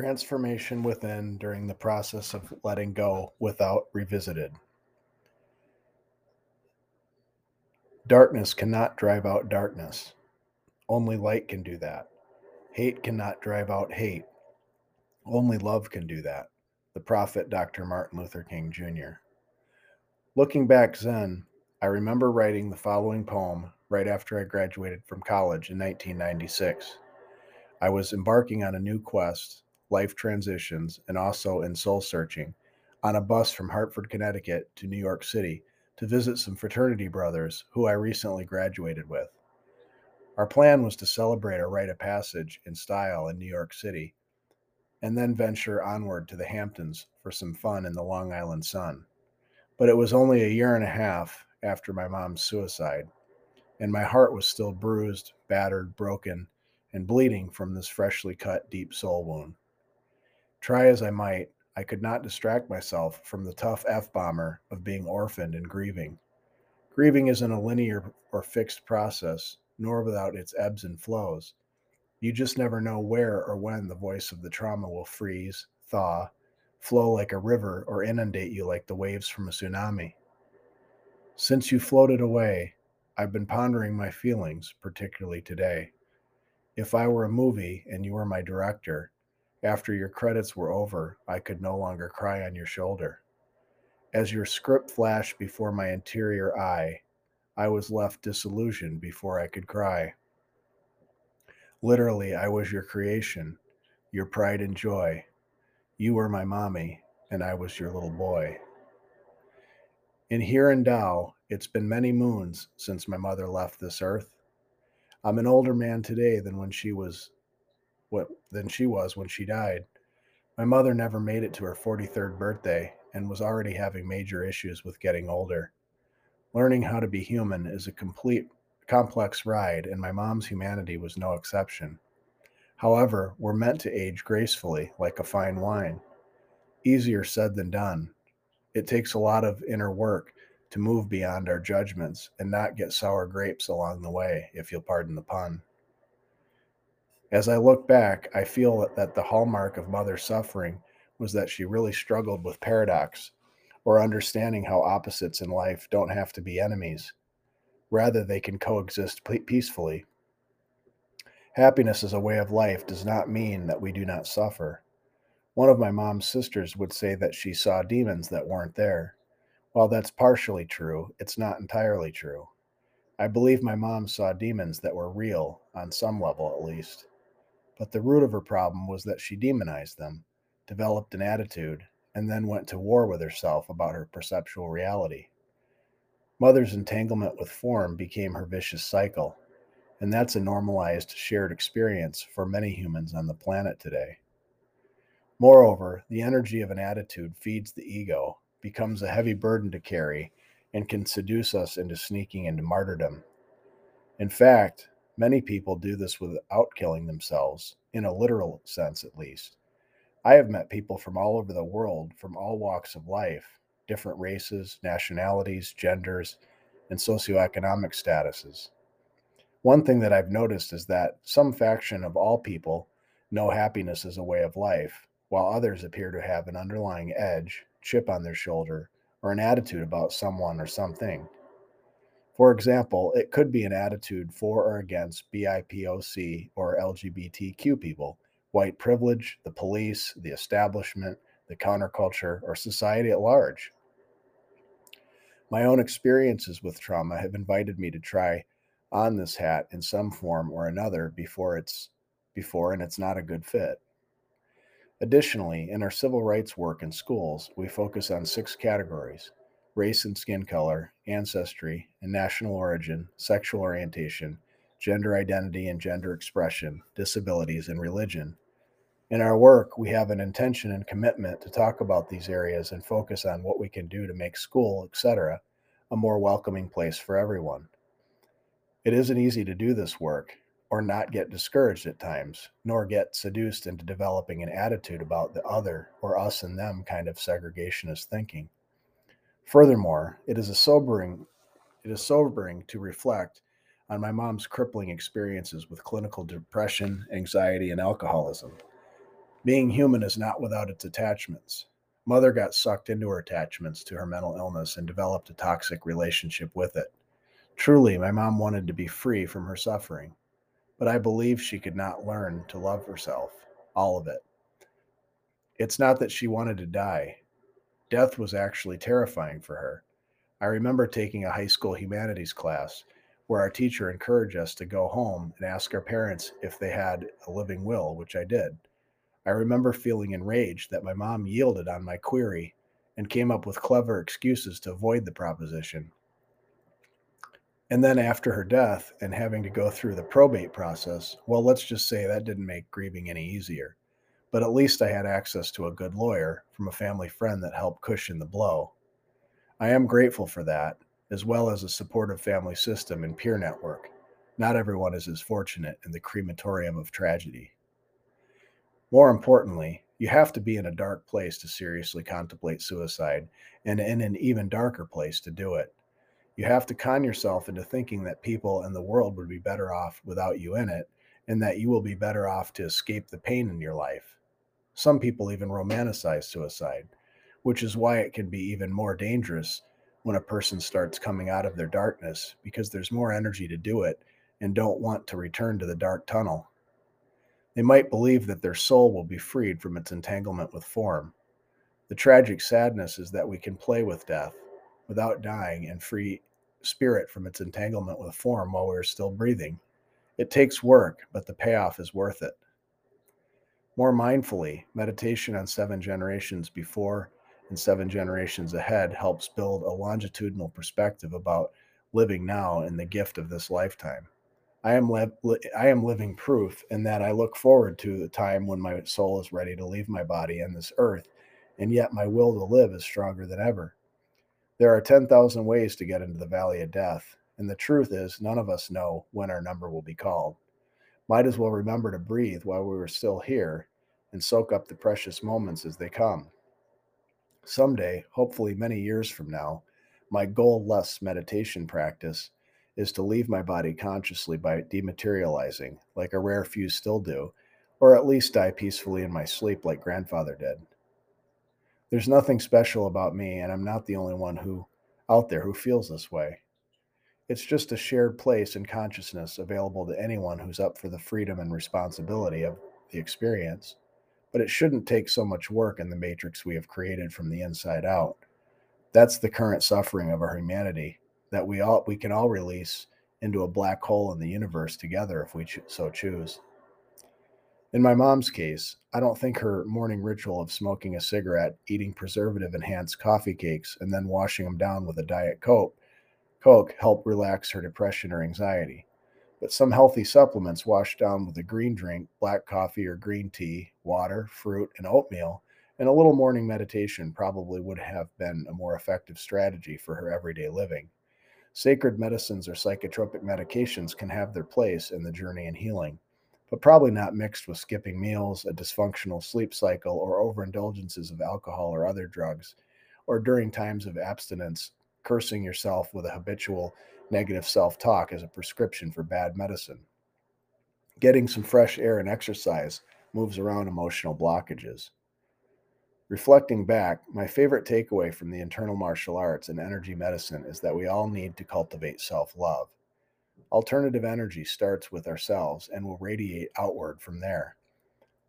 Transformation within during the process of letting go without revisited. Darkness cannot drive out darkness. Only light can do that. Hate cannot drive out hate. Only love can do that. The prophet Dr. Martin Luther King Jr. Looking back Zen, I remember writing the following poem right after I graduated from college in 1996. I was embarking on a new quest life transitions, and also in soul searching on a bus from Hartford, Connecticut to New York City to visit some fraternity brothers who I recently graduated with. Our plan was to celebrate a rite of passage in style in New York City and then venture onward to the Hamptons for some fun in the Long Island sun. But it was only a year and a half after my mom's suicide, and my heart was still bruised, battered, broken, and bleeding from this freshly cut deep soul wound. Try as I might, I could not distract myself from the tough F bomber of being orphaned and grieving. Grieving isn't a linear or fixed process, nor without its ebbs and flows. You just never know where or when the voice of the trauma will freeze, thaw, flow like a river, or inundate you like the waves from a tsunami. Since you floated away, I've been pondering my feelings, particularly today. If I were a movie and you were my director, after your credits were over, I could no longer cry on your shoulder. As your script flashed before my interior eye, I was left disillusioned before I could cry. Literally, I was your creation, your pride and joy. You were my mommy, and I was your little boy. In here and now, it's been many moons since my mother left this earth. I'm an older man today than when she was what than she was when she died. My mother never made it to her 43rd birthday and was already having major issues with getting older. Learning how to be human is a complete complex ride, and my mom's humanity was no exception. However, we're meant to age gracefully, like a fine wine. Easier said than done. It takes a lot of inner work to move beyond our judgments and not get sour grapes along the way, if you'll pardon the pun. As I look back, I feel that the hallmark of mother's suffering was that she really struggled with paradox or understanding how opposites in life don't have to be enemies. Rather, they can coexist peacefully. Happiness as a way of life does not mean that we do not suffer. One of my mom's sisters would say that she saw demons that weren't there. While that's partially true, it's not entirely true. I believe my mom saw demons that were real, on some level at least. But the root of her problem was that she demonized them, developed an attitude, and then went to war with herself about her perceptual reality. Mother's entanglement with form became her vicious cycle, and that's a normalized shared experience for many humans on the planet today. Moreover, the energy of an attitude feeds the ego, becomes a heavy burden to carry, and can seduce us into sneaking into martyrdom. In fact, Many people do this without killing themselves, in a literal sense at least. I have met people from all over the world, from all walks of life, different races, nationalities, genders, and socioeconomic statuses. One thing that I've noticed is that some faction of all people know happiness as a way of life, while others appear to have an underlying edge, chip on their shoulder, or an attitude about someone or something. For example, it could be an attitude for or against BIPOC or LGBTQ people, white privilege, the police, the establishment, the counterculture, or society at large. My own experiences with trauma have invited me to try on this hat in some form or another before it's before and it's not a good fit. Additionally, in our civil rights work in schools, we focus on six categories race and skin color, ancestry and national origin, sexual orientation, gender identity and gender expression, disabilities, and religion. In our work, we have an intention and commitment to talk about these areas and focus on what we can do to make school, etc., a more welcoming place for everyone. It isn't easy to do this work or not get discouraged at times, nor get seduced into developing an attitude about the other or us and them kind of segregationist thinking. Furthermore, it is a sobering it is sobering to reflect on my mom's crippling experiences with clinical depression, anxiety, and alcoholism. Being human is not without its attachments. Mother got sucked into her attachments to her mental illness and developed a toxic relationship with it. Truly, my mom wanted to be free from her suffering, but I believe she could not learn to love herself, all of it. It's not that she wanted to die. Death was actually terrifying for her. I remember taking a high school humanities class where our teacher encouraged us to go home and ask our parents if they had a living will, which I did. I remember feeling enraged that my mom yielded on my query and came up with clever excuses to avoid the proposition. And then after her death and having to go through the probate process, well, let's just say that didn't make grieving any easier. But at least I had access to a good lawyer from a family friend that helped cushion the blow. I am grateful for that, as well as a supportive family system and peer network. Not everyone is as fortunate in the crematorium of tragedy. More importantly, you have to be in a dark place to seriously contemplate suicide, and in an even darker place to do it. You have to con yourself into thinking that people and the world would be better off without you in it, and that you will be better off to escape the pain in your life. Some people even romanticize suicide, which is why it can be even more dangerous when a person starts coming out of their darkness because there's more energy to do it and don't want to return to the dark tunnel. They might believe that their soul will be freed from its entanglement with form. The tragic sadness is that we can play with death without dying and free spirit from its entanglement with form while we are still breathing. It takes work, but the payoff is worth it. More mindfully, meditation on seven generations before and seven generations ahead helps build a longitudinal perspective about living now in the gift of this lifetime. I am I am living proof in that I look forward to the time when my soul is ready to leave my body and this earth, and yet my will to live is stronger than ever. There are 10,000 ways to get into the valley of death, and the truth is none of us know when our number will be called. Might as well remember to breathe while we are still here and soak up the precious moments as they come. Someday, hopefully many years from now, my goal less meditation practice is to leave my body consciously by dematerializing, like a rare few still do, or at least die peacefully in my sleep like grandfather did. There's nothing special about me, and I'm not the only one who out there who feels this way. It's just a shared place in consciousness available to anyone who's up for the freedom and responsibility of the experience. But it shouldn't take so much work in the matrix we have created from the inside out. That's the current suffering of our humanity that we all we can all release into a black hole in the universe together if we cho- so choose. In my mom's case, I don't think her morning ritual of smoking a cigarette, eating preservative enhanced coffee cakes, and then washing them down with a Diet Coke, Coke helped relax her depression or anxiety. But some healthy supplements washed down with a green drink, black coffee or green tea, water, fruit, and oatmeal, and a little morning meditation probably would have been a more effective strategy for her everyday living. Sacred medicines or psychotropic medications can have their place in the journey and healing, but probably not mixed with skipping meals, a dysfunctional sleep cycle, or overindulgences of alcohol or other drugs, or during times of abstinence, cursing yourself with a habitual negative self talk as a prescription for bad medicine. Getting some fresh air and exercise moves around emotional blockages. Reflecting back, my favorite takeaway from the internal martial arts and energy medicine is that we all need to cultivate self love. Alternative energy starts with ourselves and will radiate outward from there.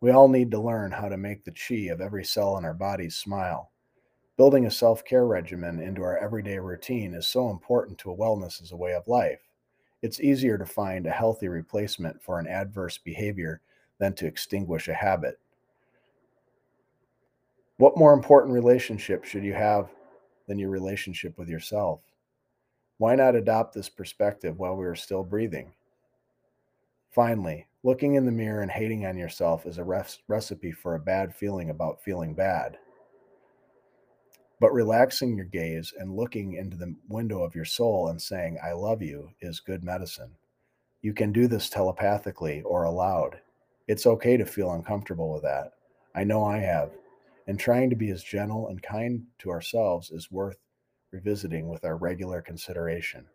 We all need to learn how to make the chi of every cell in our bodies smile. Building a self care regimen into our everyday routine is so important to a wellness as a way of life. It's easier to find a healthy replacement for an adverse behavior than to extinguish a habit. What more important relationship should you have than your relationship with yourself? Why not adopt this perspective while we are still breathing? Finally, looking in the mirror and hating on yourself is a recipe for a bad feeling about feeling bad. But relaxing your gaze and looking into the window of your soul and saying, I love you, is good medicine. You can do this telepathically or aloud. It's okay to feel uncomfortable with that. I know I have and trying to be as gentle and kind to ourselves is worth revisiting with our regular consideration.